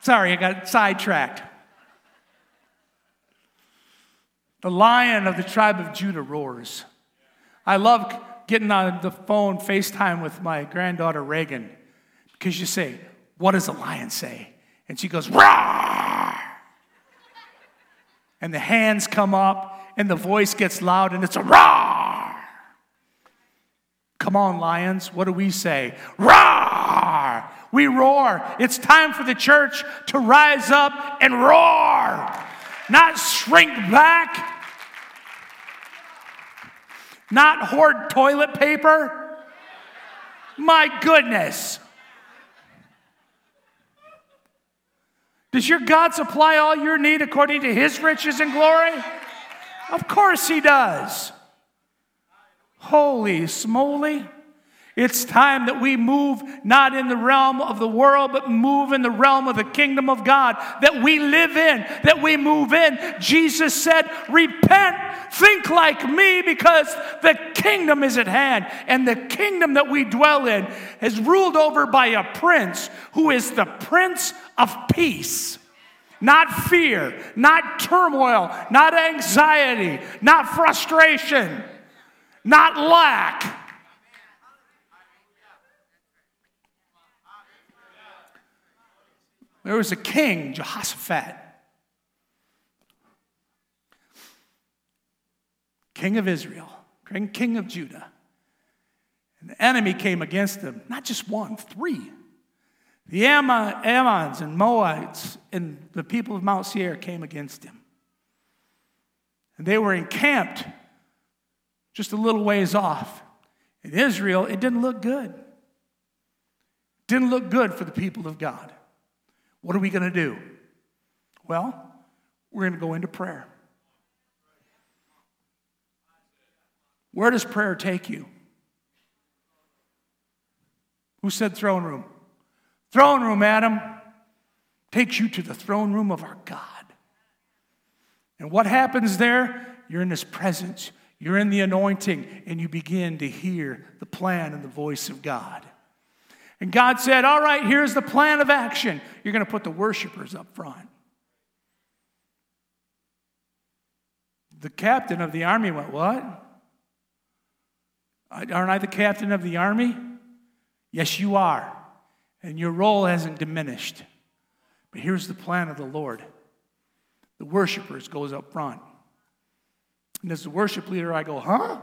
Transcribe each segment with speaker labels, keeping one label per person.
Speaker 1: Sorry, I got sidetracked. The lion of the tribe of Judah roars. I love getting on the phone, FaceTime with my granddaughter Reagan, because you say, What does a lion say? And she goes, Roar! And the hands come up, and the voice gets loud, and it's a roar! Come on, lions, what do we say? Roar! We roar. It's time for the church to rise up and roar, not shrink back not hoard toilet paper? My goodness. Does your God supply all your need according to his riches and glory? Of course he does. Holy smoly. It's time that we move not in the realm of the world, but move in the realm of the kingdom of God that we live in, that we move in. Jesus said, Repent, think like me, because the kingdom is at hand. And the kingdom that we dwell in is ruled over by a prince who is the prince of peace. Not fear, not turmoil, not anxiety, not frustration, not lack There was a king, Jehoshaphat, king of Israel, king of Judah. And the enemy came against him, not just one, three. The Ammons and Moabites and the people of Mount Seir came against him. And they were encamped just a little ways off. In Israel, it didn't look good. Didn't look good for the people of God. What are we going to do? Well, we're going to go into prayer. Where does prayer take you? Who said throne room? Throne room, Adam, takes you to the throne room of our God. And what happens there? You're in His presence, you're in the anointing, and you begin to hear the plan and the voice of God. And God said, All right, here's the plan of action. You're going to put the worshipers up front. The captain of the army went, What? Aren't I the captain of the army? Yes, you are. And your role hasn't diminished. But here's the plan of the Lord the worshipers goes up front. And as the worship leader, I go, Huh?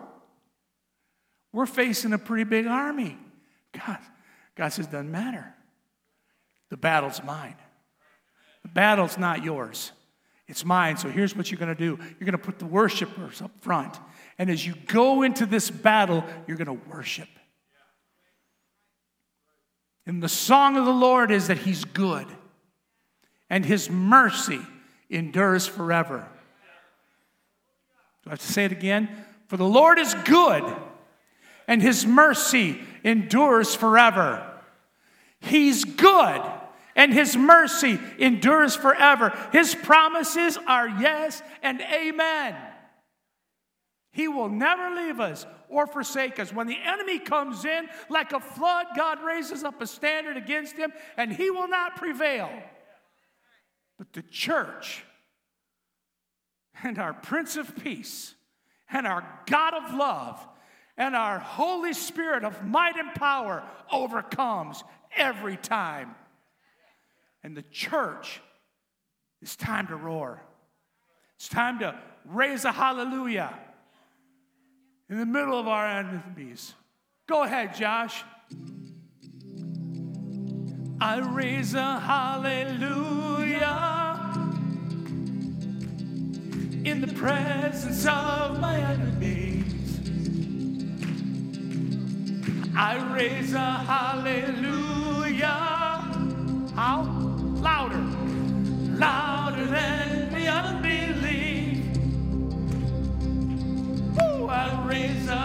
Speaker 1: We're facing a pretty big army. God, God says, doesn't matter. The battle's mine. The battle's not yours. It's mine. So here's what you're going to do you're going to put the worshipers up front. And as you go into this battle, you're going to worship. And the song of the Lord is that He's good and His mercy endures forever. Do I have to say it again? For the Lord is good and His mercy endures forever. He's good and his mercy endures forever. His promises are yes and amen. He will never leave us or forsake us. When the enemy comes in like a flood, God raises up a standard against him and he will not prevail. But the church and our Prince of Peace and our God of love and our Holy Spirit of might and power overcomes every time. And the church, it's time to roar. It's time to raise a hallelujah in the middle of our enemies. Go ahead, Josh. I raise a hallelujah in the presence of my enemies. I raise a hallelujah. How? Louder. Louder than the unbelief. Ooh, I raise a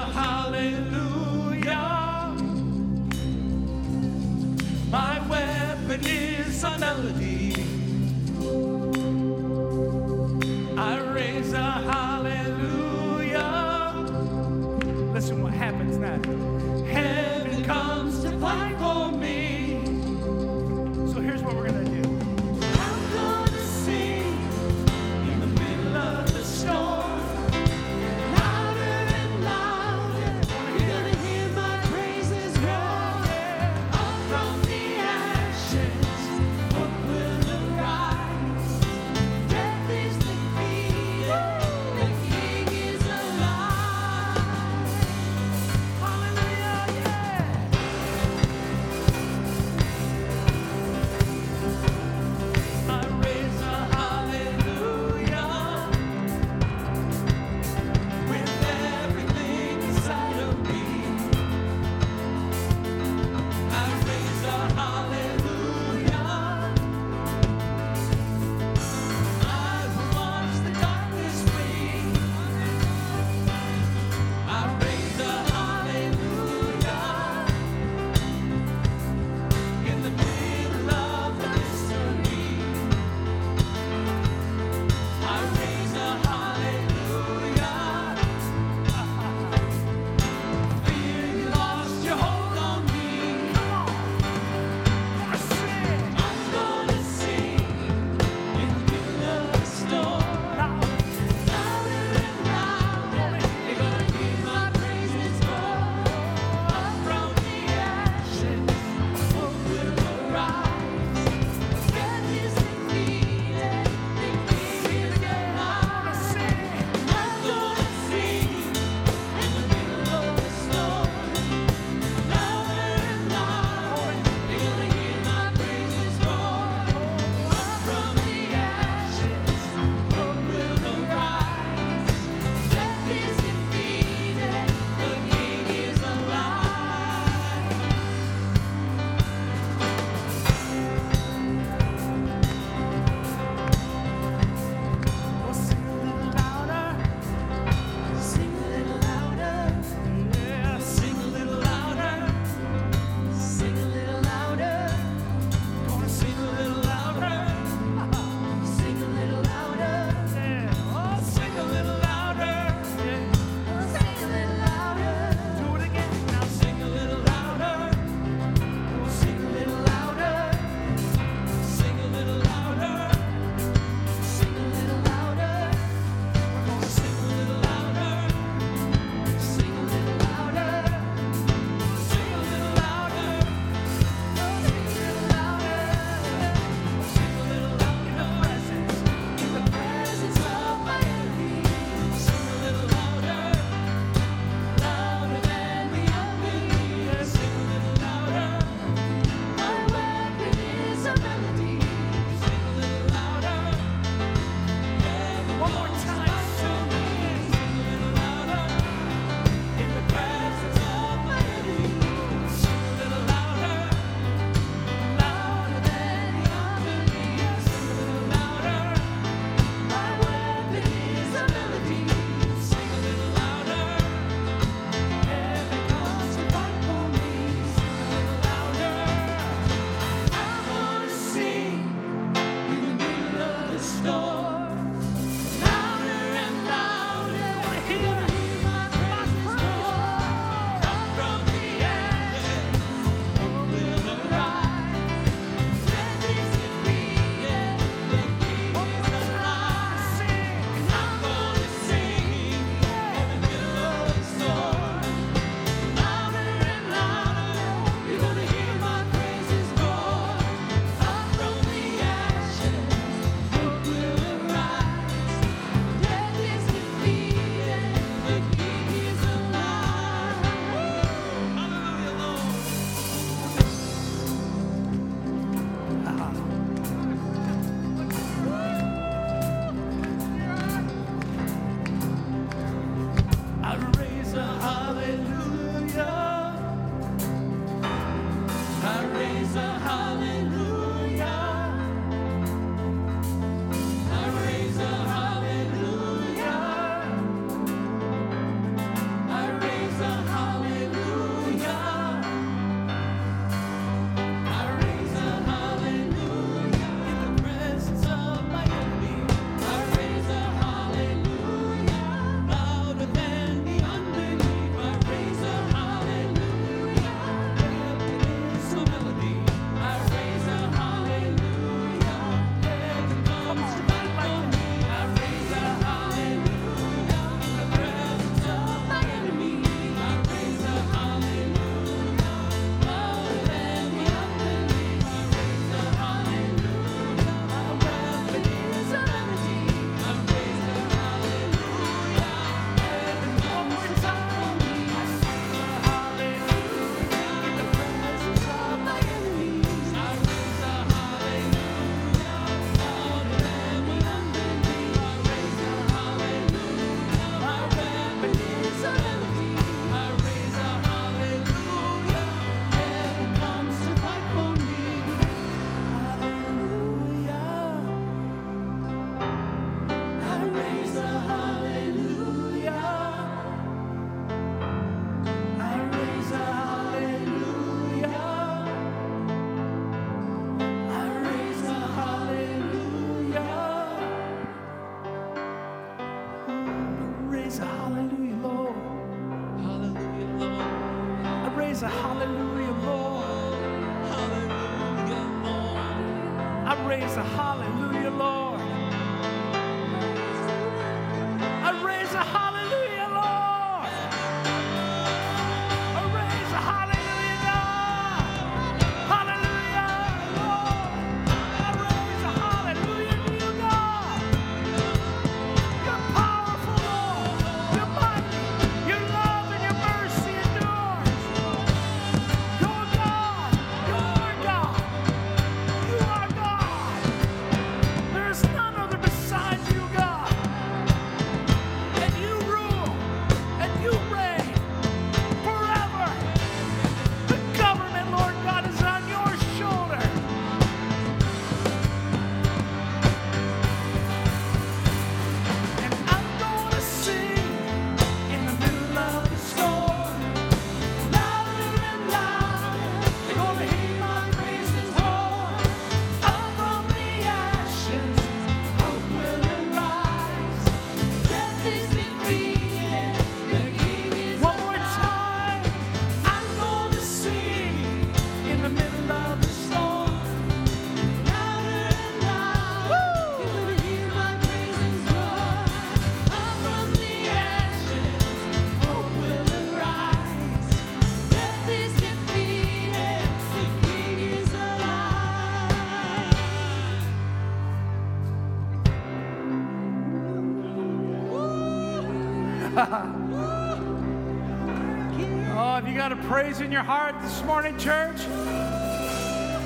Speaker 1: in your heart this morning, church?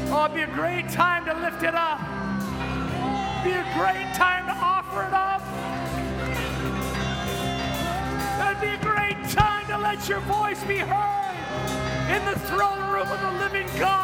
Speaker 1: Oh, it'd be a great time to lift it up. Be a great time to offer it up. It'd be a great time to let your voice be heard in the throne room of the living God.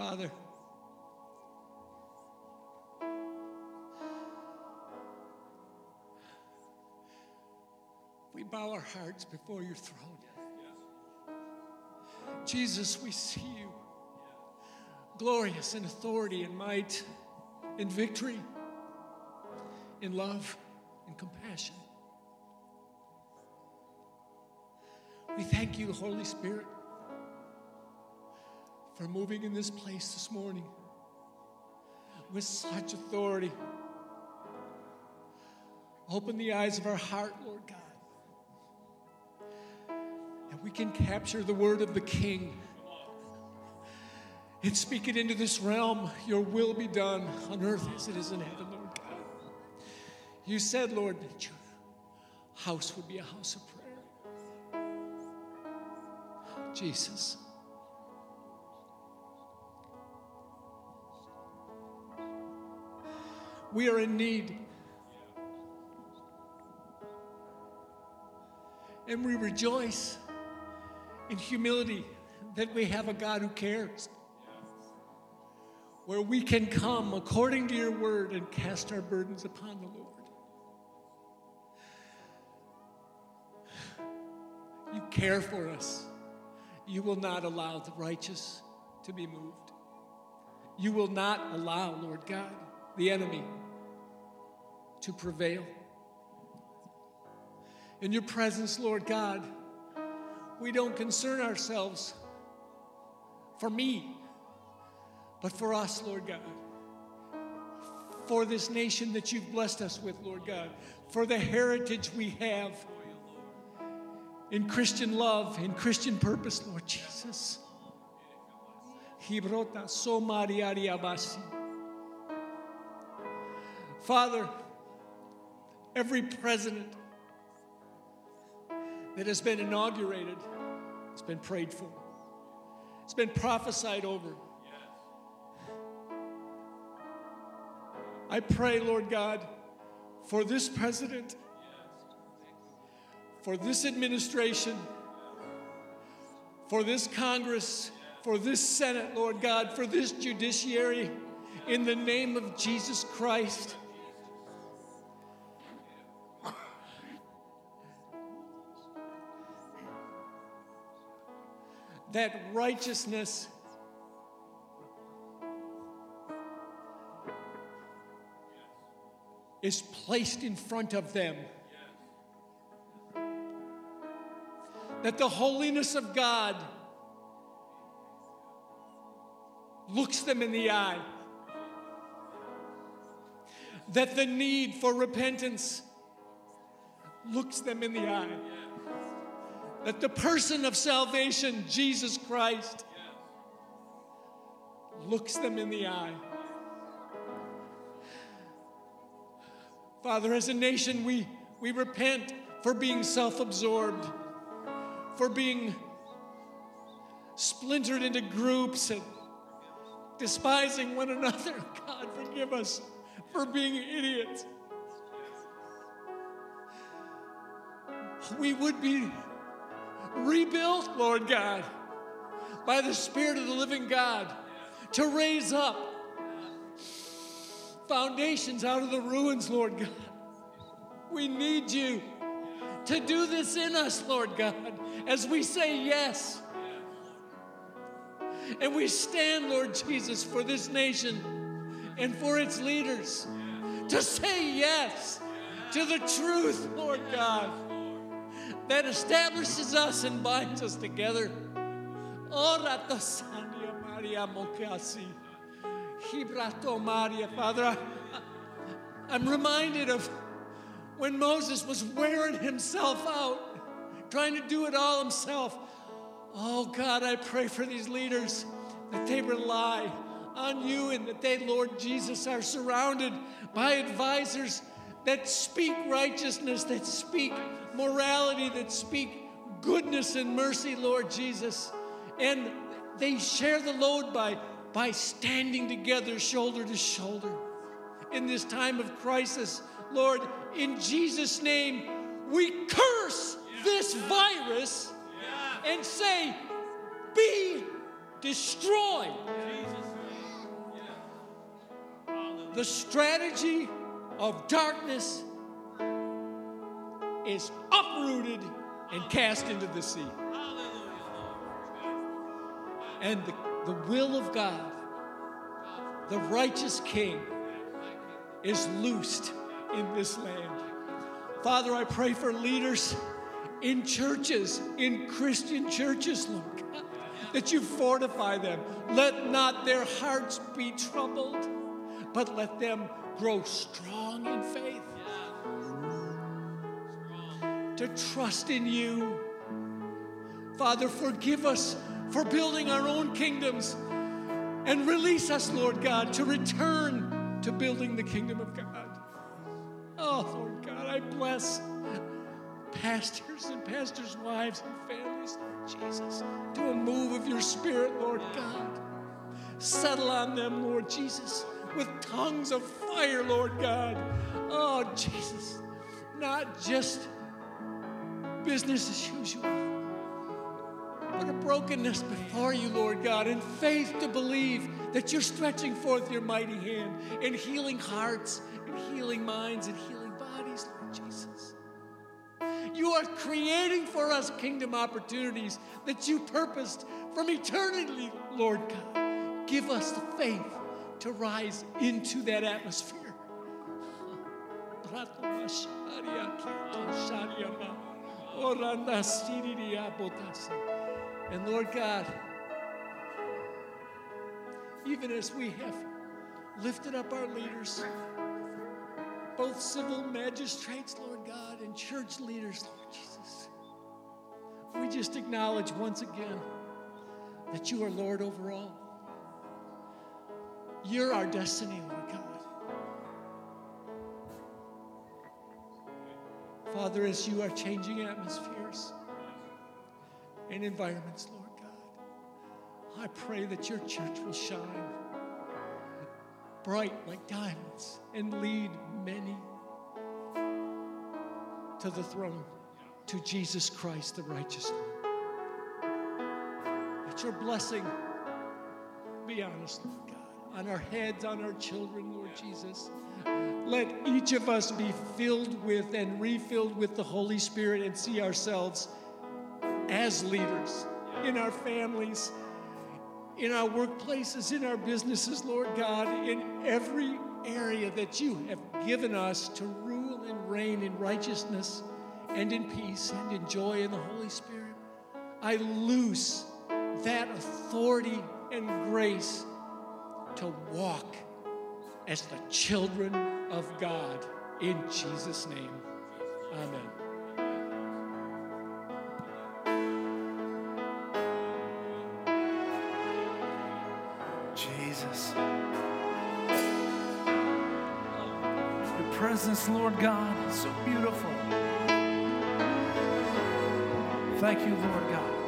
Speaker 2: Father, we bow our hearts before your throne. Jesus, we see you glorious in authority and might, in victory, in love and compassion. We thank you, Holy Spirit, for moving in this place this morning with such authority. Open the eyes of our heart, Lord God, that we can capture the word of the King and speak it into this realm. Your will be done on earth as it is in heaven, Lord God. You said, Lord, that your house would be a house of prayer. Jesus. We are in need. And we rejoice in humility that we have a God who cares. Where we can come according to your word and cast our burdens upon the Lord. You care for us. You will not allow the righteous to be moved. You will not allow, Lord God, the enemy to prevail. In your presence, Lord God, we don't concern ourselves for me, but for us, Lord God. For this nation that you've blessed us with, Lord God. For the heritage we have in Christian love, in Christian purpose, Lord Jesus. Somariariabasi. Father, every president that has been inaugurated has been prayed for. It's been prophesied over. I pray, Lord God, for this president, for this administration, for this Congress, for this Senate, Lord God, for this judiciary, in the name of Jesus Christ. That righteousness is placed in front of them. That the holiness of God looks them in the eye. That the need for repentance looks them in the eye. That the person of salvation, Jesus Christ, looks them in the eye. Father, as a nation, we, we repent for being self absorbed, for being splintered into groups and despising one another. God, forgive us for being idiots. We would be rebuilt, Lord God, by the Spirit of the living God to raise up foundations out of the ruins, Lord God. We need you to do this in us, Lord God, as we say yes. And we stand, Lord Jesus, for this nation and for its leaders to say yes to the truth, Lord God, that establishes us and binds us together. Father. I'm reminded of when Moses was wearing himself out, trying to do it all himself. Oh God, I pray for these leaders that they rely on you and that they, Lord Jesus, are surrounded by advisors that speak righteousness, that speak morality, that speak goodness and mercy, Lord Jesus. And they share the load by by standing together shoulder to shoulder in this time of crisis. Lord, in Jesus' name, we curse this virus and say, Be destroyed. The strategy of darkness is uprooted and cast into the sea. And the the will of God, the righteous King, is loosed in this land. Father, I pray for leaders in churches, in Christian churches, Lord God, that you fortify them. Let not their hearts be troubled, but let them grow strong in faith. To trust in you. Father, forgive us for building our own kingdoms. And release us, Lord God, to return to building the kingdom of God. Oh, Lord God, I bless pastors and pastors' wives and families, Lord Jesus. Do a move of your spirit, Lord God. Settle on them, Lord Jesus, with tongues of fire, Lord God. Oh, Jesus, not just business as usual but a brokenness before you, Lord God, and faith to believe that you're stretching forth your mighty hand and healing hearts and healing minds and healing bodies, Lord Jesus. You are creating for us kingdom opportunities that you purposed from eternity, Lord God. Give us the faith to rise into that atmosphere. Oh, and Lord God, even as we have lifted up our leaders, both civil magistrates, Lord God, and church leaders, Lord Jesus. We just acknowledge once again that you are Lord over all. You're our destiny, Lord God. Father, as you are changing atmospheres and environments, Lord God, I pray that your church will shine bright like diamonds and lead many to the throne, to Jesus Christ, the righteous one. Let your blessing be on us, Lord God, on our heads, on our children, Lord Jesus. Let each of us be filled with and refilled with the Holy Spirit and see ourselves as leaders in our families, in our workplaces, in our businesses, Lord God, in every area that you have given us to rule and reign in righteousness and in peace and in joy in the Holy Spirit. I loose that authority and grace to walk as the children of God. In Jesus' name, amen.
Speaker 3: Jesus. Presence, Lord God, is so beautiful. Thank you, Lord God.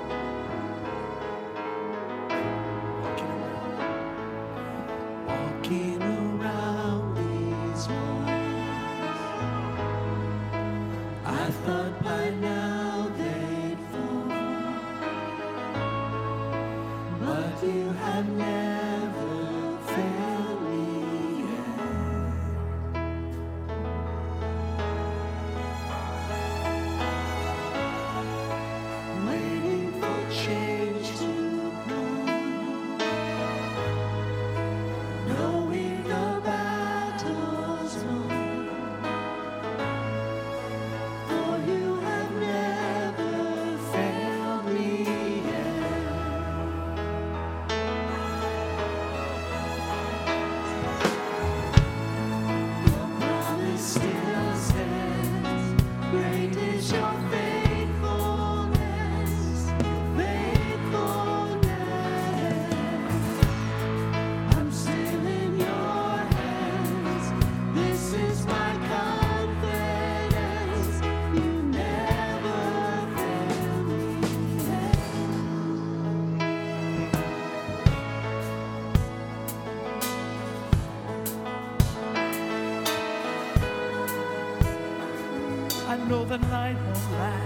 Speaker 3: Know the night won't last.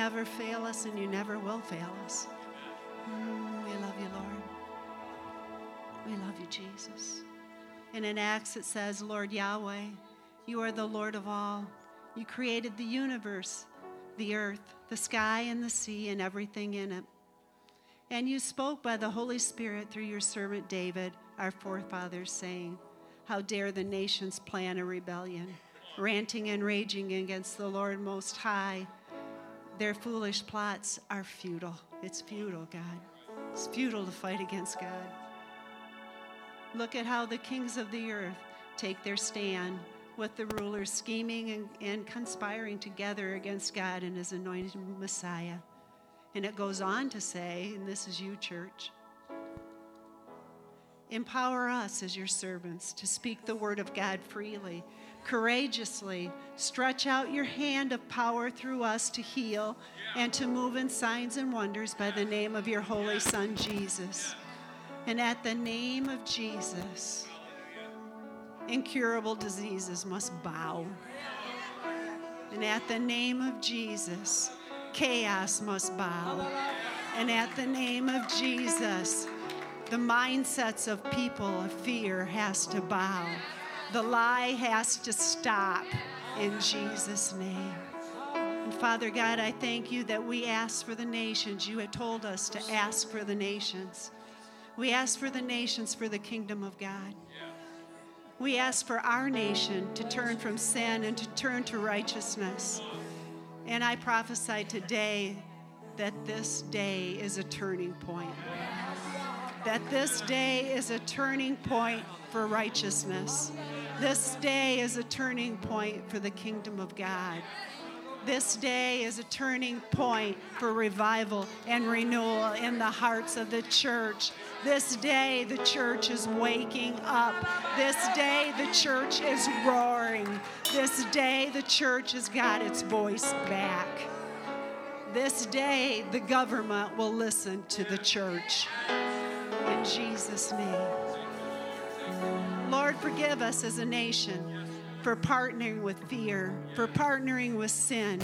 Speaker 4: Never fail us and you never will fail us. Mm, we love you, Lord. We love you, Jesus. And in Acts it says, Lord Yahweh, you are the Lord of all. You created the universe, the earth, the sky, and the sea, and everything in it. And you spoke by the Holy Spirit through your servant David, our forefathers, saying, How dare the nations plan a rebellion, ranting and raging against the Lord Most High? Their foolish plots are futile. It's futile, God. It's futile to fight against God. Look at how the kings of the earth take their stand with the rulers scheming and, and conspiring together against God and his anointed Messiah. And it goes on to say, and this is you, church, empower us as your servants to speak the word of God freely, courageously. Stretch out your hand of power through us to heal and to move in signs and wonders by the name of your holy Son, Jesus. And at the name of Jesus, incurable diseases must bow. And at the name of Jesus, chaos must bow. And at the name of Jesus, the mindsets of people of fear has to bow. The lie has to stop in Jesus' name. And Father God, I thank you that we ask for the nations. You had told us to ask for the nations. We ask for the nations for the kingdom of God. We ask for our nation to turn from sin and to turn to righteousness. And I prophesy today that this day is a turning point. That this day is a turning point for righteousness. This day is a turning point for the kingdom of God. This day is a turning point for revival and renewal in the hearts of the church. This day, the church is waking up. This day, the church is roaring. This day, the church has got its voice back. This day, the government will listen to the church. In Jesus' name. Lord, forgive us as a nation for partnering with fear, for partnering with sin,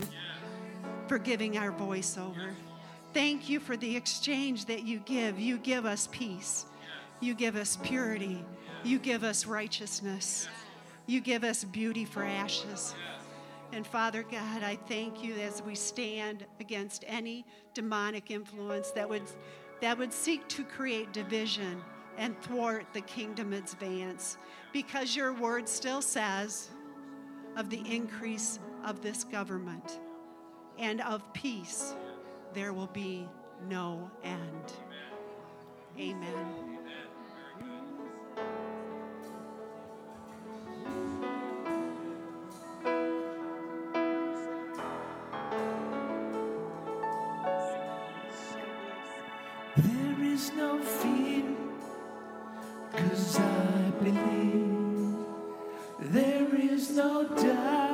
Speaker 4: for giving our voice over. Thank you for the exchange that you give. You give us peace, you give us purity, you give us righteousness, you give us beauty for ashes. And Father God, I thank you as we stand against any demonic influence that would, that would seek to create division and thwart the kingdom advance because your word still says of the increase of this government and of peace there will be no end. Amen.
Speaker 3: There is no doubt,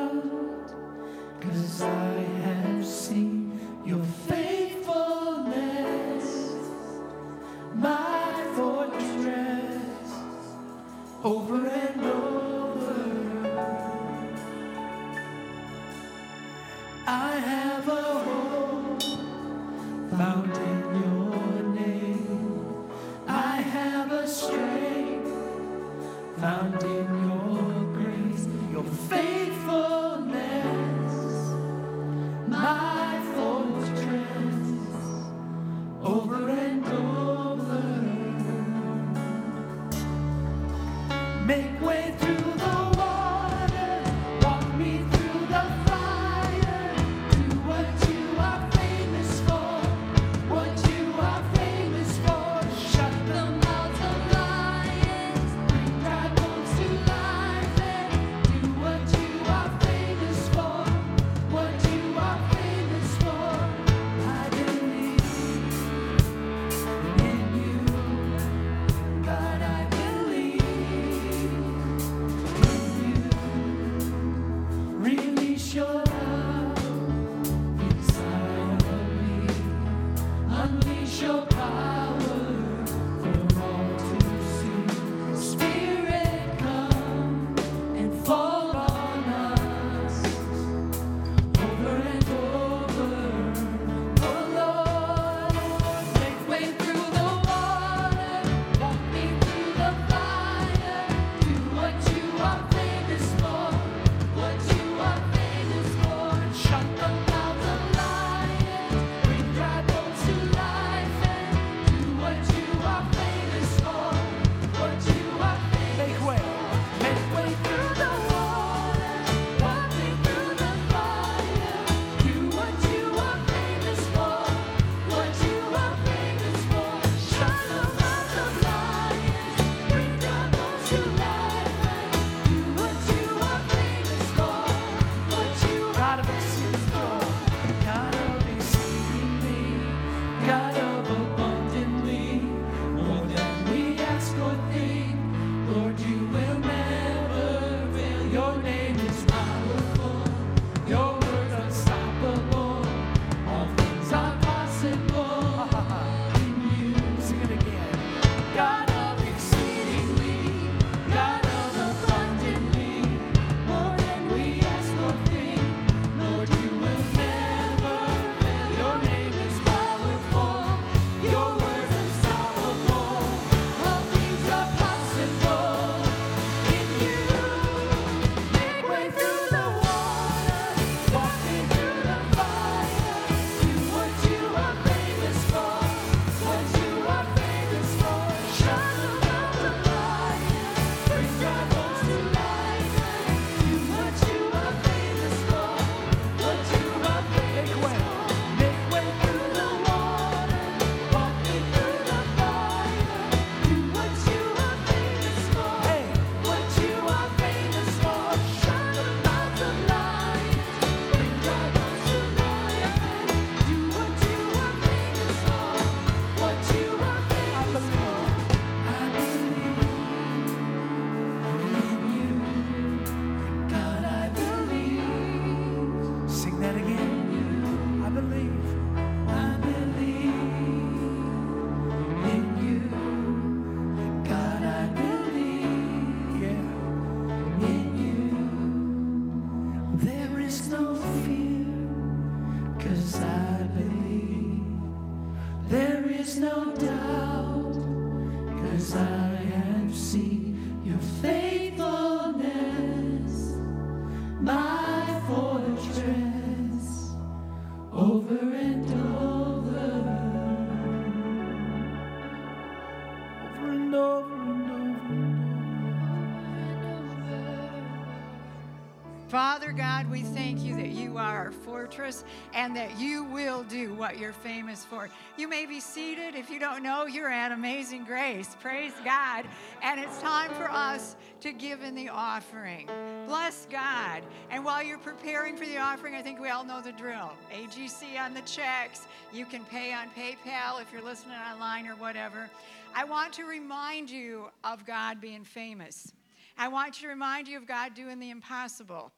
Speaker 3: you are
Speaker 5: our fortress and that you will do what you're famous for. You may be seated. If you don't know, you're at Amazing Grace. Praise God. And it's time for us to give in the offering. Bless God. And while you're preparing for the offering, I think we all know the drill. AGC on the checks. You can pay on PayPal if you're listening online or whatever. I want to remind you of God being famous. I want to remind you of God doing the impossible.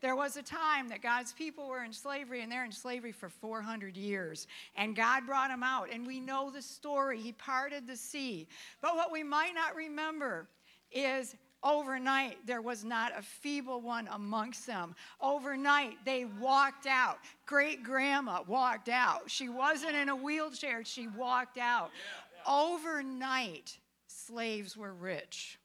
Speaker 5: There was a time that God's people were in slavery, and they're in slavery for 400 years. And God brought them out. And we know the story. He parted the sea. But what we might not remember is overnight there was not a feeble one amongst them. Overnight they walked out. Great grandma walked out. She wasn't in a wheelchair, she walked out. Overnight, slaves were rich.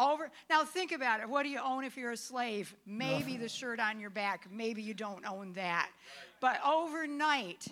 Speaker 5: Over now, think about it. What do you own if you're a slave? Maybe the shirt on your back. Maybe you don't own that. But overnight,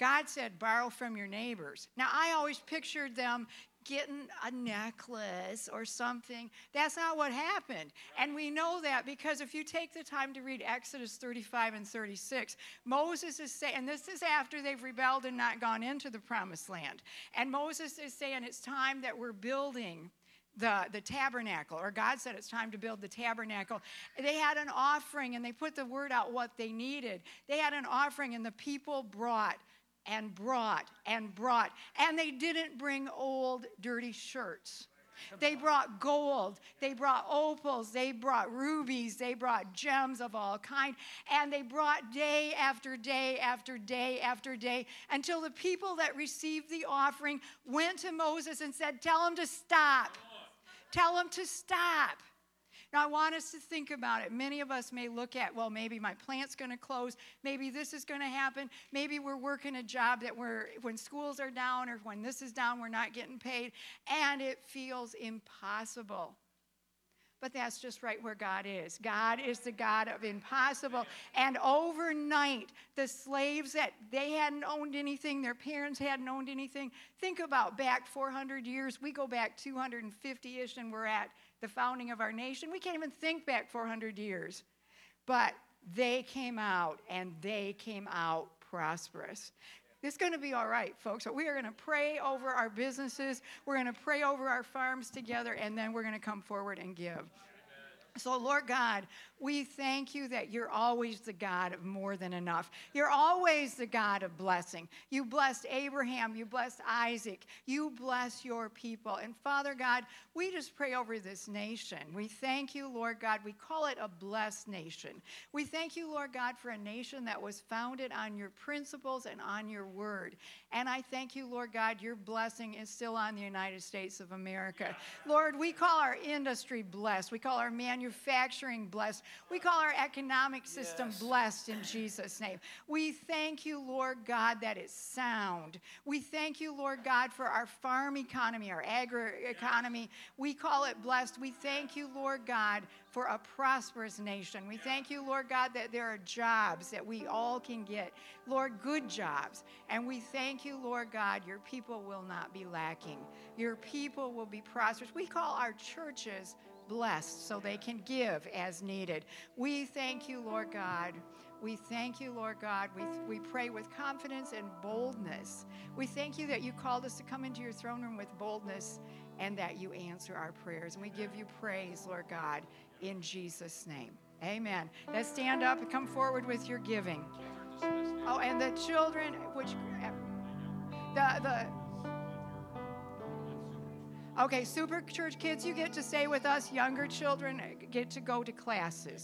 Speaker 5: God said, borrow from your neighbors. Now, I always pictured them getting a necklace or something. That's not what happened. And we know that because if you take the time to read Exodus 35 and 36, Moses is saying, and this is after they've rebelled and not gone into the promised land. And Moses is saying, it's time that we're building the, the tabernacle, or God said it's time to build the tabernacle. They had an offering and they put the word out what they needed. They had an offering and the people brought and brought and brought. And they didn't bring old, dirty shirts. They brought gold, they brought opals, they brought rubies, they brought gems of all kind, and they brought day after day after day after day until the people that received the offering went to Moses and said, "Tell them to stop. Tell them to stop." Now, I want us to think about it. Many of us may look at, well, maybe my plant's going to close. Maybe this is going to happen. Maybe we're working a job that we're, when schools are down or when this is down, we're not getting paid. And it feels impossible. But that's just right where God is. God is the God of impossible. And overnight, the slaves that they hadn't owned anything, their parents hadn't owned anything. Think about back 400 years. We go back 250 ish, and we're at the founding of our nation. We can't even think back 400 years. But they came out, and they came out prosperous. It's going to be all right, folks. We are going to pray over our businesses. We're going to pray over our farms together, and then we're going to come forward and give. So, Lord God, we thank you that you're always the God of more than enough. You're always the God of blessing. You blessed Abraham, you blessed Isaac, you bless your people. And Father God, we just pray over this nation. We thank you, Lord God. We call it a blessed nation. We thank you, Lord God, for a nation that was founded on your principles and on your word. And I thank you, Lord God, your blessing is still on the United States of America. Lord, we call our industry blessed, we call our manufacturing blessed. We call our economic system blessed in Jesus' name. We thank you, Lord God, that it's sound. We thank you, Lord God, for our farm economy, our agri economy. We call it blessed. We thank you, Lord God, for a prosperous nation. We thank you, Lord God, that there are jobs that we all can get. Lord, good jobs. And we thank you, Lord God, your people will not be lacking. Your people will be prosperous. We call our churches blessed so they can give as needed. We thank you, Lord God. We thank you, Lord God. We, we pray with confidence and boldness. We thank you that you called us to come into your throne room with boldness and that you answer our prayers. And we give you praise, Lord God, in Jesus' name. Amen. Let's stand up and come forward with your giving. Oh, and the children, which uh, the the Okay, super church kids, you get to stay with us. Younger children eh, get to go to classes.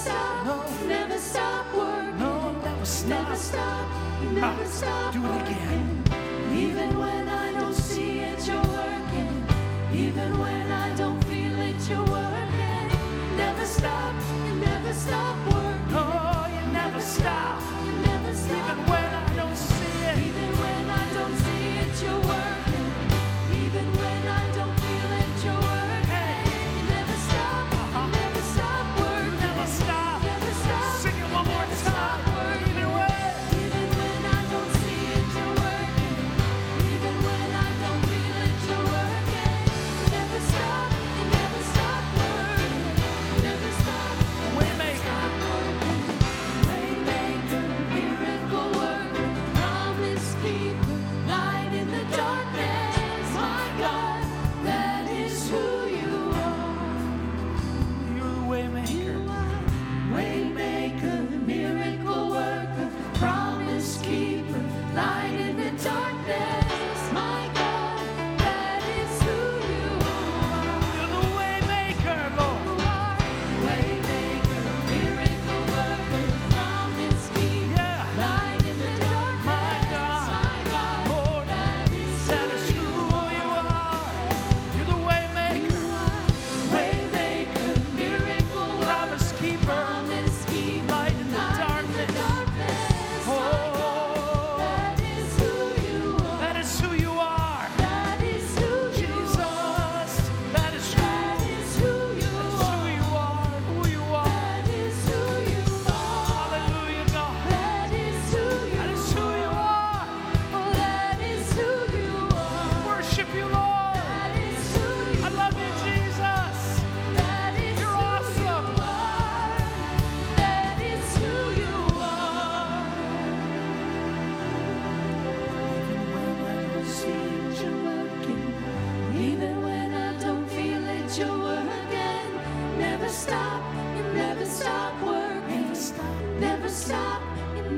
Speaker 3: stop. No. Never stop working. No, never stop. Never stop. Never ah, stop. Do it again. Even when I don't see it, you're working. Even when I don't feel it, you're working. Never stop. Never stop working. Oh, you never stop. You never stop. Even when I don't see it. Even when I don't see it, you're working.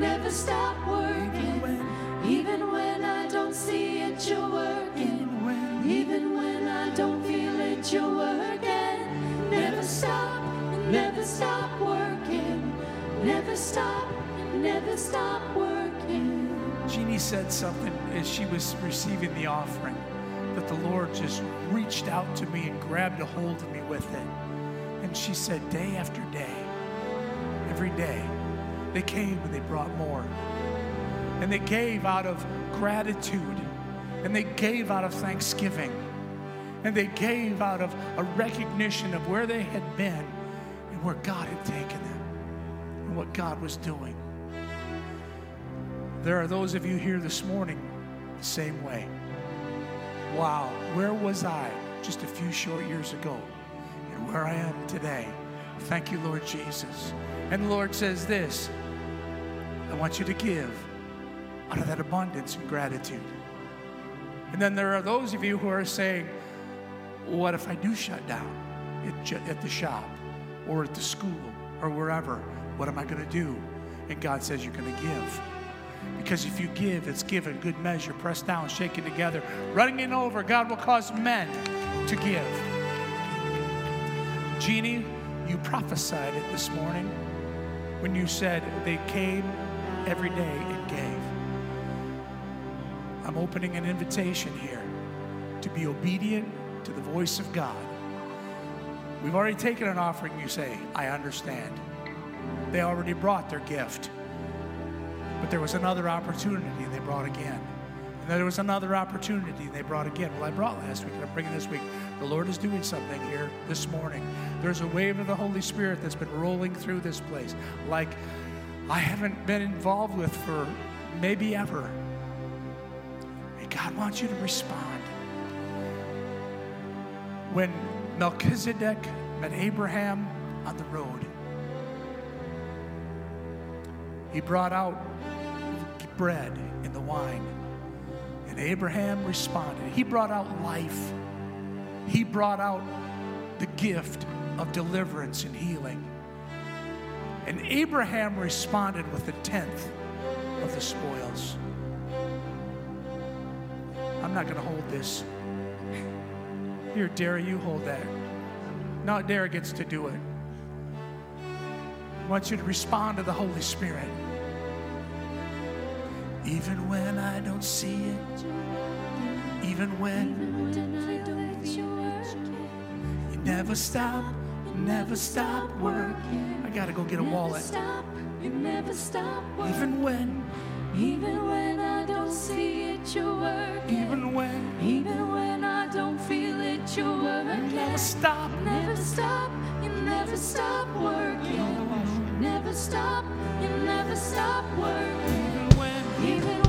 Speaker 3: never stop working. Even when I don't see it, you're working. Even when I don't feel it, you're working. Never stop, never stop working. Never stop, never stop working.
Speaker 1: Jeannie said something as she was receiving the offering that the Lord just reached out to me and grabbed a hold of me with it. And she said, day after day, every day, they came and they brought more. And they gave out of gratitude. And they gave out of thanksgiving. And they gave out of a recognition of where they had been and where God had taken them and what God was doing. There are those of you here this morning the same way. Wow, where was I just a few short years ago and where I am today? Thank you, Lord Jesus. And the Lord says this I want you to give out of that abundance and gratitude. And then there are those of you who are saying, What if I do shut down at, the shop or at the school or wherever? What am I going to do? And God says, You're going to give. Because if you give, it's given good measure, pressed down, shaken together, running it over. God will cause men to give. Jeannie, you prophesied it this morning when you said they came every day and gave. I'm opening an invitation here to be obedient to the voice of God. We've already taken an offering, you say, I understand. They already brought their gift. But there was another opportunity and they brought again. And then there was another opportunity and they brought again. Well, I brought last week and I'm bringing this week. The Lord is doing something here this morning. There's a wave of the Holy Spirit that's been rolling through this place like I haven't been involved with for maybe ever. And God wants you to respond. When Melchizedek met Abraham on the road, he brought out bread and the wine. And Abraham responded. He brought out life. He brought out the gift of deliverance and healing. And Abraham responded with a tenth of the spoils. I'm not going to hold this. Here, Dara, you hold that. No, Dara gets to do it. I want you to respond to the Holy Spirit. Even when I don't see it, even when I don't feel it. you never stop, never stop working. I gotta go get a wallet.
Speaker 3: Stop, you never stop working.
Speaker 1: Even when,
Speaker 3: Even when I don't see it, you're working.
Speaker 1: even when
Speaker 3: Even when I don't feel it, you're
Speaker 1: you
Speaker 3: working.
Speaker 1: never stop.
Speaker 3: Never stop, you never stop working. Never stop, you never stop working.
Speaker 1: Even when,
Speaker 3: Even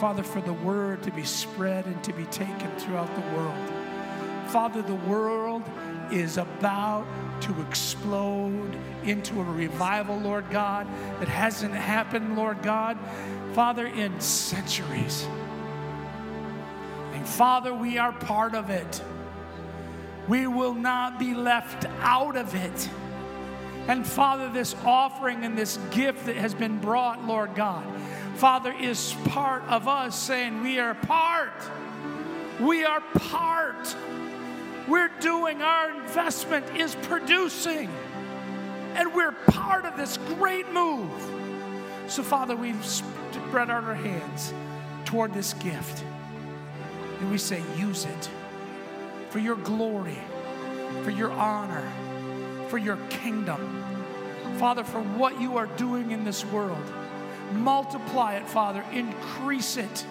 Speaker 1: Father, for the word to be spread and to be taken throughout the world. Father, the world is about to explode into a revival, Lord God, that hasn't happened, Lord God, Father, in centuries. And Father, we are part of it. We will not be left out of it. And Father, this offering and this gift that has been brought, Lord God, Father, is part of us saying we are part. We are part. We're doing, our investment is producing. And we're part of this great move. So, Father, we've spread out our hands toward this gift. And we say, use it for your glory, for your honor, for your kingdom. Father, for what you are doing in this world. Multiply it, Father. Increase it.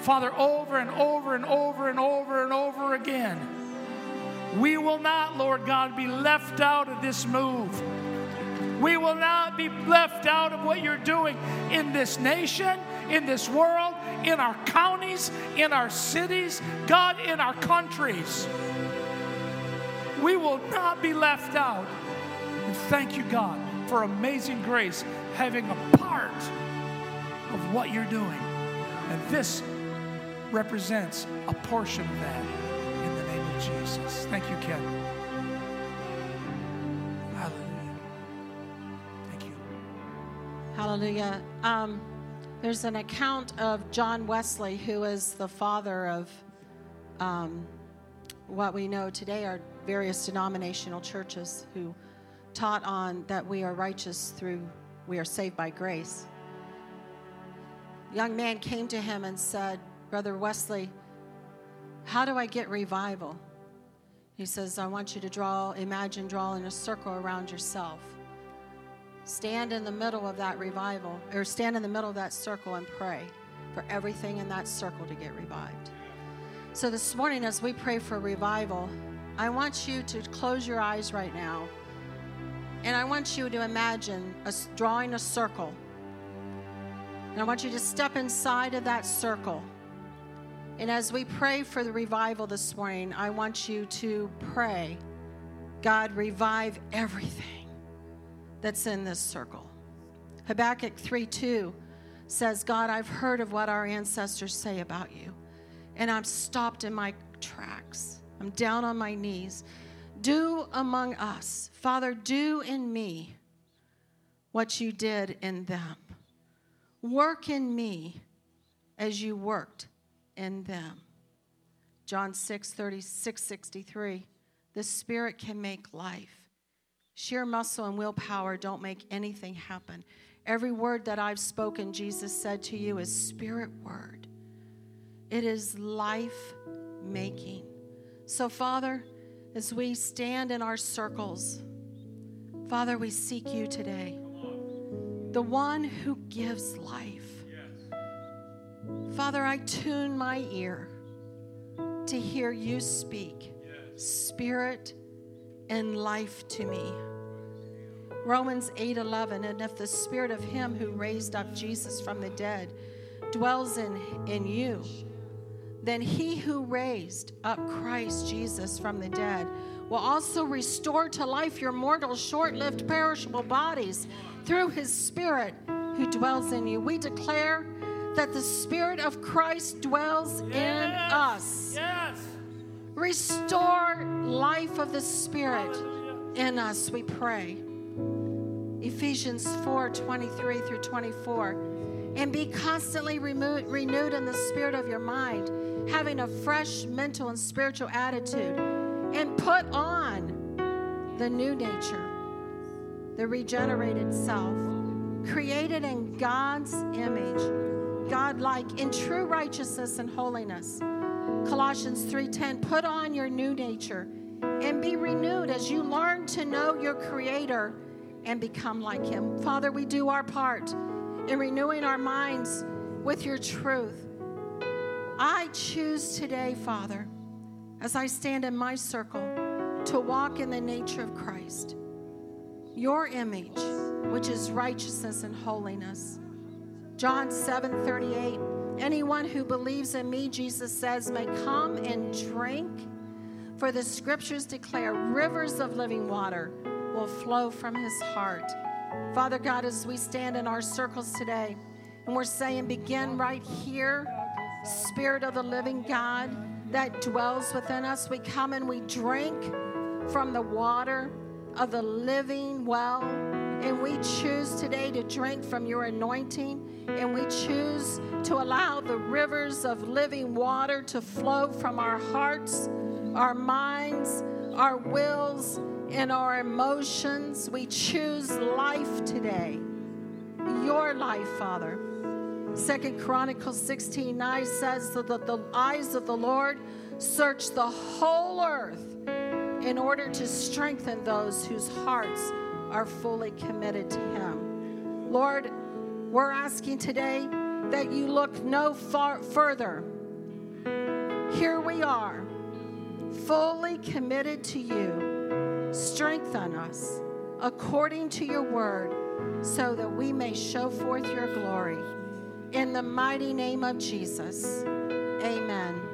Speaker 1: Father, over and over and over and over and over again. We will not, Lord God, be left out of this move. We will not be left out of what you're doing in this nation, in this world, in our counties, in our cities, God, in our countries. We will not be left out. And thank you, God, for amazing grace having a part of what you're doing. And this represents a portion of that in the name of Jesus. Thank you, Ken. Hallelujah. Thank you.
Speaker 6: Hallelujah. Um, there's an account of John Wesley, who is the father of um, what we know today are various denominational churches who taught on that we are righteous through, we are saved by grace. Young man came to him and said, Brother Wesley, how do I get revival? He says, I want you to draw, imagine drawing a circle around yourself. Stand in the middle of that revival, or stand in the middle of that circle and pray for everything in that circle to get revived. So this morning, as we pray for revival, I want you to close your eyes right now. And I want you to imagine us drawing a circle. And I want you to step inside of that circle. And as we pray for the revival this morning, I want you to pray, God, revive everything that's in this circle. Habakkuk 3 2 says, God, I've heard of what our ancestors say about you, and I'm stopped in my tracks. I'm down on my knees. Do among us, Father, do in me what you did in them. Work in me as you worked in them. John 6 36 63. The Spirit can make life. Sheer muscle and willpower don't make anything happen. Every word that I've spoken, Jesus said to you, is spirit word. It is life making. So, Father, as we stand in our circles, Father, we seek you today, the one who gives life. Father, I tune my ear to hear you speak spirit and life to me. Romans 8:11 and if the spirit of him who raised up Jesus from the dead dwells in in you then he who raised up Christ Jesus from the dead will also restore to life your mortal short-lived perishable bodies through his spirit who dwells in you. We declare that the spirit of Christ dwells in us.
Speaker 1: Yes.
Speaker 6: Restore life of the Spirit in us, we pray. Ephesians 4 23 through 24. And be constantly renewed in the spirit of your mind, having a fresh mental and spiritual attitude, and put on the new nature, the regenerated self, created in God's image, God like in true righteousness and holiness. Colossians 3:10 Put on your new nature and be renewed as you learn to know your creator and become like him. Father, we do our part in renewing our minds with your truth. I choose today, Father, as I stand in my circle, to walk in the nature of Christ, your image, which is righteousness and holiness. John 7 38. Anyone who believes in me, Jesus says, may come and drink. For the scriptures declare rivers of living water will flow from his heart. Father God, as we stand in our circles today, and we're saying, begin right here, Spirit of the living God that dwells within us. We come and we drink from the water of the living well. And we choose today to drink from your anointing. And we choose to allow the rivers of living water to flow from our hearts, our minds, our wills, and our emotions. We choose life today. Your life, Father. Second Chronicles 16 9 says that the, the eyes of the Lord search the whole earth in order to strengthen those whose hearts are fully committed to Him. Lord, we're asking today that you look no far further. Here we are, fully committed to you. Strengthen us according to your word so that we may show forth your glory. In the mighty name of Jesus, amen.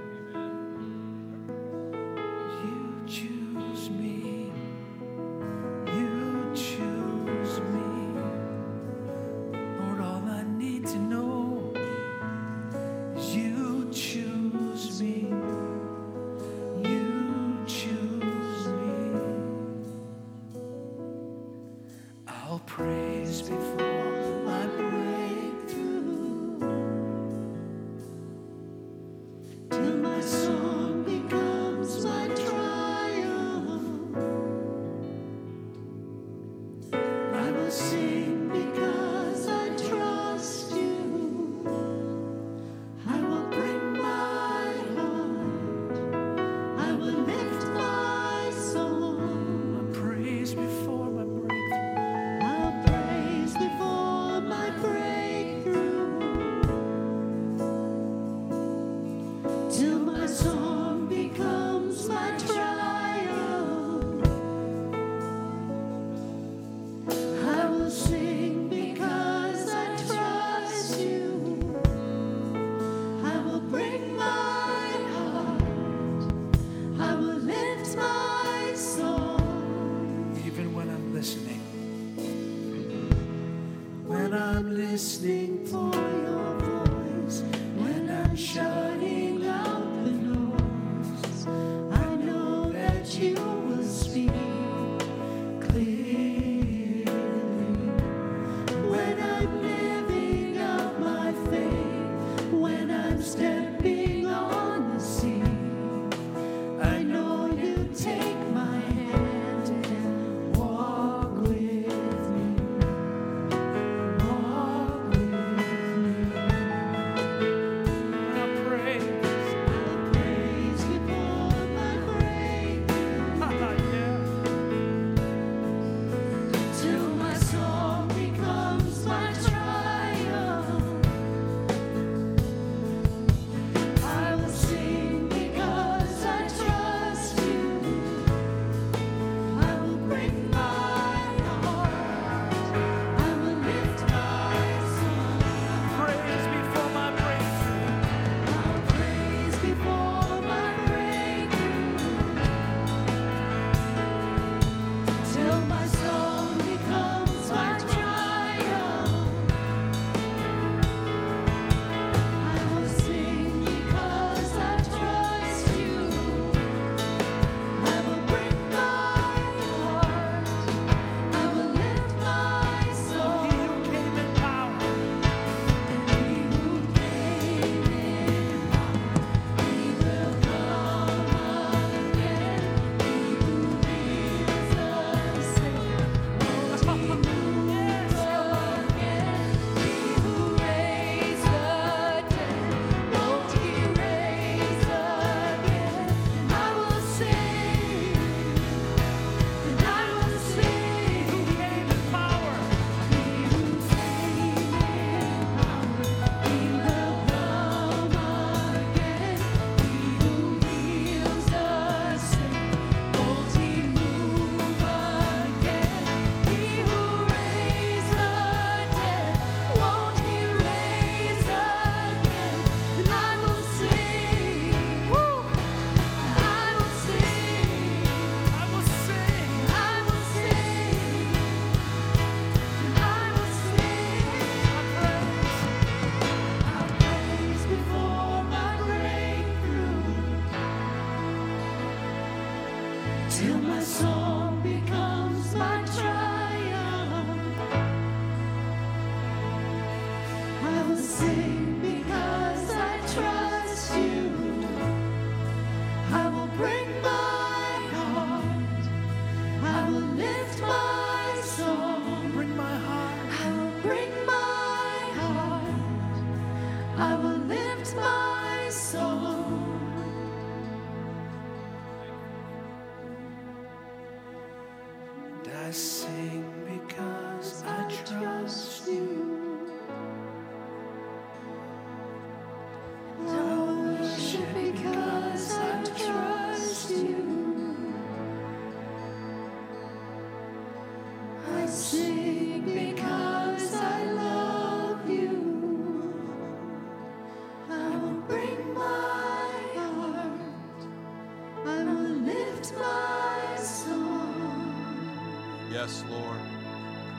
Speaker 7: Yes, Lord.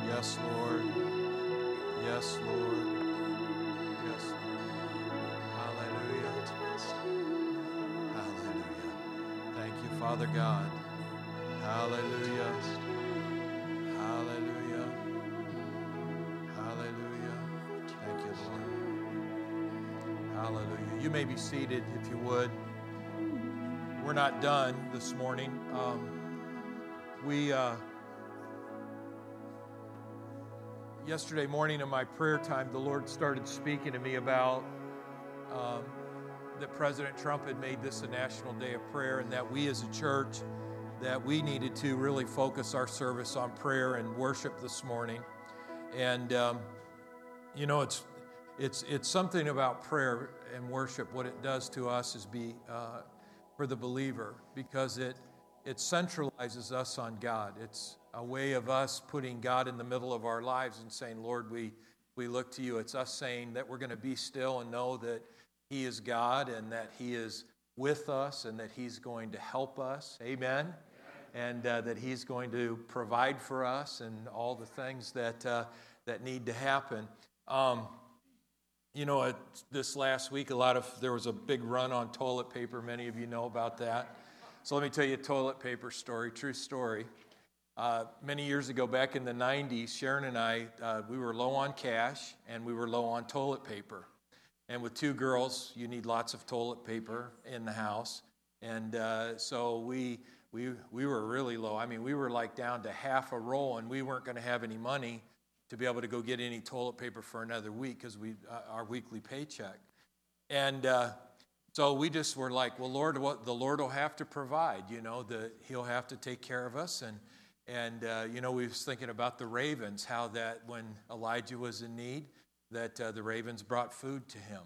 Speaker 7: Yes, Lord. Yes, Lord. Yes, Lord. Hallelujah. Hallelujah. Thank you, Father God. Hallelujah. Hallelujah. May be seated if you would. We're not done this morning. Um, we. Uh, yesterday morning in my prayer time, the Lord started speaking to me about um, that President Trump had made this a national day of prayer, and that we as a church that we needed to really focus our service on prayer and worship this morning. And um, you know, it's it's it's something about prayer and worship. What it does to us is be uh, for the believer because it it centralizes us on God. It's a way of us putting God in the middle of our lives and saying, Lord, we, we look to you. It's us saying that we're going to be still and know that He is God and that He is with us and that He's going to help us. Amen. And uh, that He's going to provide for us and all the things that, uh, that need to happen. Um, you know, it, this last week, a lot of there was a big run on toilet paper. Many of you know about that. So let me tell you a toilet paper story, true story. Uh, many years ago, back in the 90s, Sharon and I, uh, we were low on cash and we were low on toilet paper. And with two girls, you need lots of toilet paper in the house. And uh, so we, we, we were really low. I mean, we were like down to half a roll, and we weren't going to have any money to be able to go get any toilet paper for another week because we uh, our weekly paycheck. And uh, so we just were like, well, Lord, what the Lord will have to provide. You know, the, He'll have to take care of us. And and, uh, you know, we was thinking about the ravens, how that when Elijah was in need, that uh, the ravens brought food to him.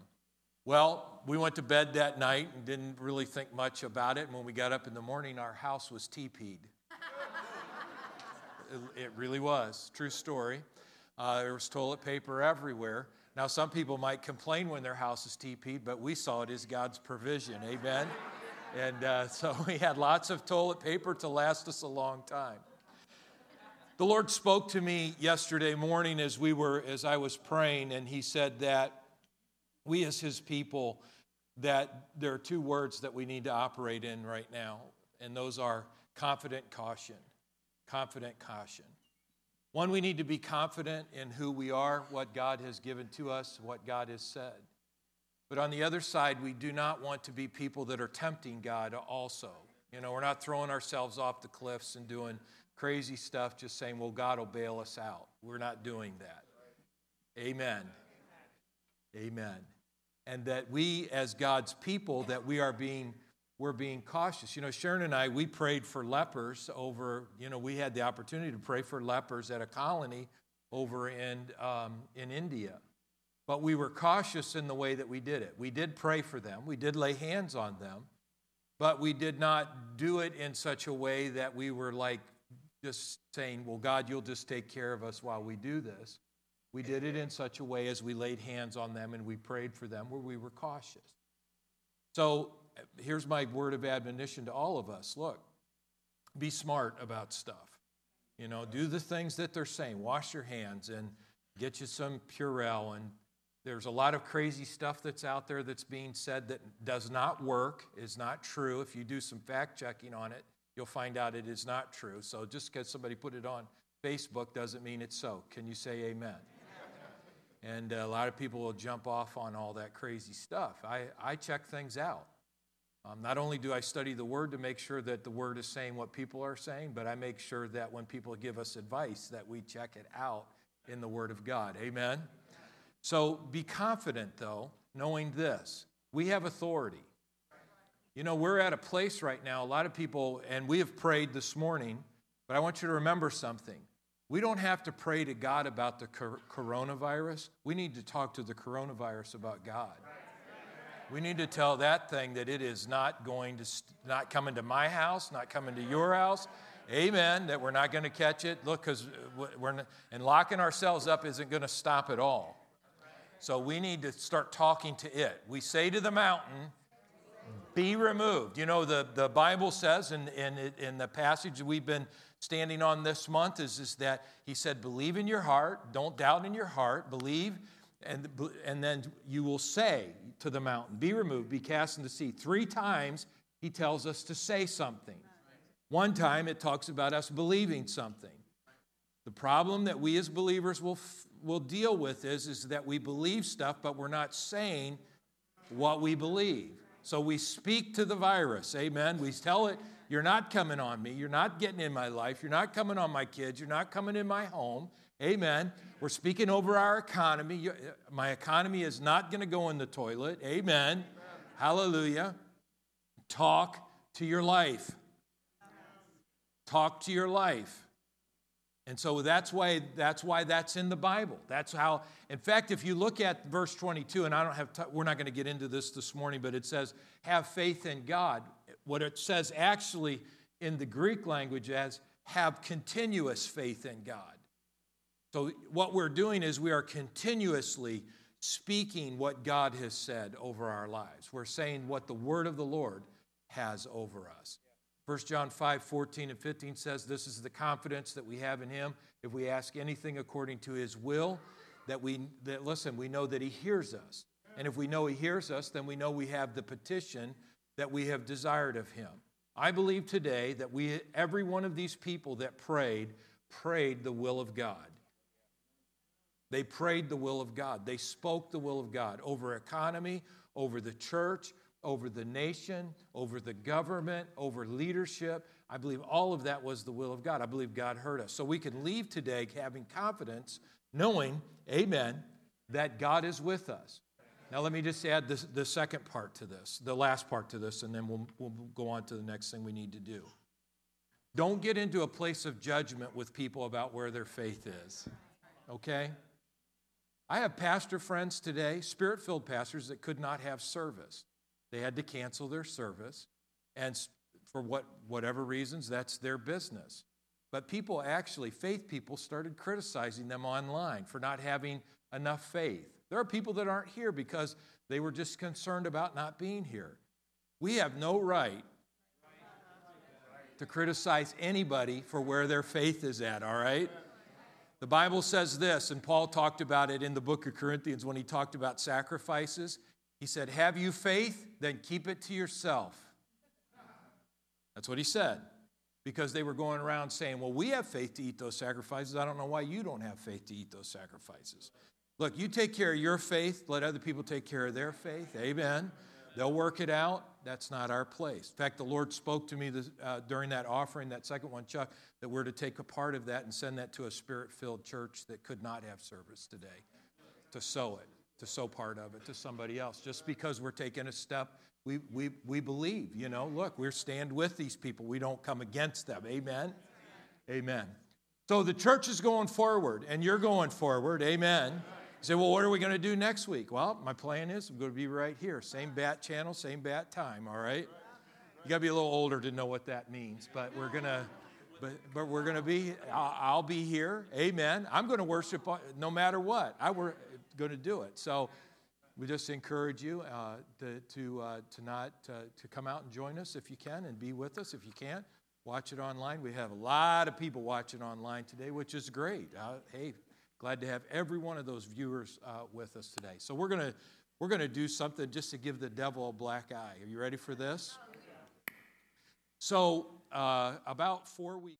Speaker 7: Well, we went to bed that night and didn't really think much about it. And when we got up in the morning, our house was teepeed. it, it really was. True story. Uh, there was toilet paper everywhere. Now, some people might complain when their house is teepeed, but we saw it as God's provision. Amen? and uh, so we had lots of toilet paper to last us a long time. The Lord spoke to me yesterday morning as we were as I was praying and he said that we as his people that there are two words that we need to operate in right now and those are confident caution. Confident caution. One we need to be confident in who we are, what God has given to us, what God has said. But on the other side, we do not want to be people that are tempting God also. You know, we're not throwing ourselves off the cliffs and doing crazy stuff just saying, well, God will bail us out. We're not doing that. Amen. Amen. And that we, as God's people, that we are being we're being cautious. You know, Sharon and I, we prayed for lepers over, you know, we had the opportunity to pray for lepers at a colony over in, um, in India. But we were cautious in the way that we did it. We did pray for them, we did lay hands on them, but we did not do it in such a way that we were like just saying, well, God, you'll just take care of us while we do this. We did it in such a way as we laid hands on them and we prayed for them where we were cautious. So here's my word of admonition to all of us look, be smart about stuff. You know, do the things that they're saying. Wash your hands and get you some Purell. And there's a lot of crazy stuff that's out there that's being said that does not work, is not true. If you do some fact checking on it, you'll find out it is not true. So just because somebody put it on Facebook doesn't mean it's so. Can you say amen? and a lot of people will jump off on all that crazy stuff. I, I check things out. Um, not only do I study the Word to make sure that the Word is saying what people are saying, but I make sure that when people give us advice, that we check it out in the Word of God. Amen? So be confident, though, knowing this we have authority. You know, we're at a place right now, a lot of people, and we have prayed this morning But I want you to remember something. We don't have to pray to God about the coronavirus. We need to talk to the coronavirus about God. We need to tell that thing that it is not going to, st- not coming to my house, not coming to your house. Amen. That we're not going to catch it. Look, because uh, we're, not, and locking ourselves up isn't going to stop it all. So we need to start talking to it. We say to the mountain, be removed. You know, the, the Bible says in, in, in the passage we've been standing on this month is, is that he said, believe in your heart, don't doubt in your heart, believe, and, and then you will say to the mountain, be removed, be cast into the sea. Three times he tells us to say something. One time it talks about us believing something. The problem that we as believers will, will deal with is, is that we believe stuff, but we're not saying what we believe. So we speak to the virus, amen. We tell it, you're not coming on me. You're not getting in my life. You're not coming on my kids. You're not coming in my home. Amen. We're speaking over our economy. Uh, my economy is not going to go in the toilet. Amen. Hallelujah. Talk to your life. Talk to your life. And so that's why that's why that's in the Bible. That's how in fact if you look at verse 22 and I don't have t- we're not going to get into this this morning but it says have faith in God. What it says actually in the Greek language as have continuous faith in God. So what we're doing is we are continuously speaking what God has said over our lives. We're saying what the word of the Lord has over us. 1 John 5 14 and 15 says, This is the confidence that we have in him. If we ask anything according to his will, that we, that, listen, we know that he hears us. And if we know he hears us, then we know we have the petition that we have desired of him. I believe today that we, every one of these people that prayed, prayed the will of God. They prayed the will of God. They spoke the will of God over economy, over the church, over the nation, over the government, over leadership. I believe all of that was the will of God. I believe God heard us. So we can leave today having confidence, knowing, amen, that God is with us. Now, let me just add this, the second part to this, the last part to this, and then we'll, we'll go on to the next thing we need to do. Don't get into a place of judgment with people about where their faith is, okay? I have pastor friends today, spirit filled pastors, that could not have service. They had to cancel their service, and for what, whatever reasons, that's their business. But people actually, faith people, started criticizing them online for not having enough faith. There are people that aren't here because they were just concerned about not being here. We have no right to criticize anybody for where their faith is at, all right? The Bible says this, and Paul talked about it in the book of Corinthians when he talked about sacrifices. He said, Have you faith? Then keep it to yourself. That's what he said. Because they were going around saying, Well, we have faith to eat those sacrifices. I don't know why you don't have faith to eat those sacrifices. Look, you take care of your faith, let other people take care of their faith. Amen. They'll work it out. That's not our place. In fact, the Lord spoke to me this, uh, during that offering, that second one, Chuck, that we're to take a part of that and send that to a spirit filled church that could not have service today to sow it to sow part of it to somebody else. Just because we're taking a step, we, we, we believe, you know, look, we stand with these people. We don't come against them. Amen? Amen. So the church is going forward, and you're going forward. Amen. Say, well, what are we going to do next week? Well, my plan is I'm going to be right here. Same bat channel, same bat time, all right? You got to be a little older to know what that means, but we're going to. But, but we're going to be, I'll, I'll, be here. Amen. I'm going to worship no matter what. I were, going to do it. So we just encourage you uh, to, to, uh, to not uh, to come out and join us if you can and be with us if you can't. Watch it online. We have a lot of people watching online today, which is great. Uh, hey, glad to have every one of those viewers uh, with us today. So we're gonna we're gonna do something just to give the devil a black eye. Are you ready for this? So uh, about four weeks.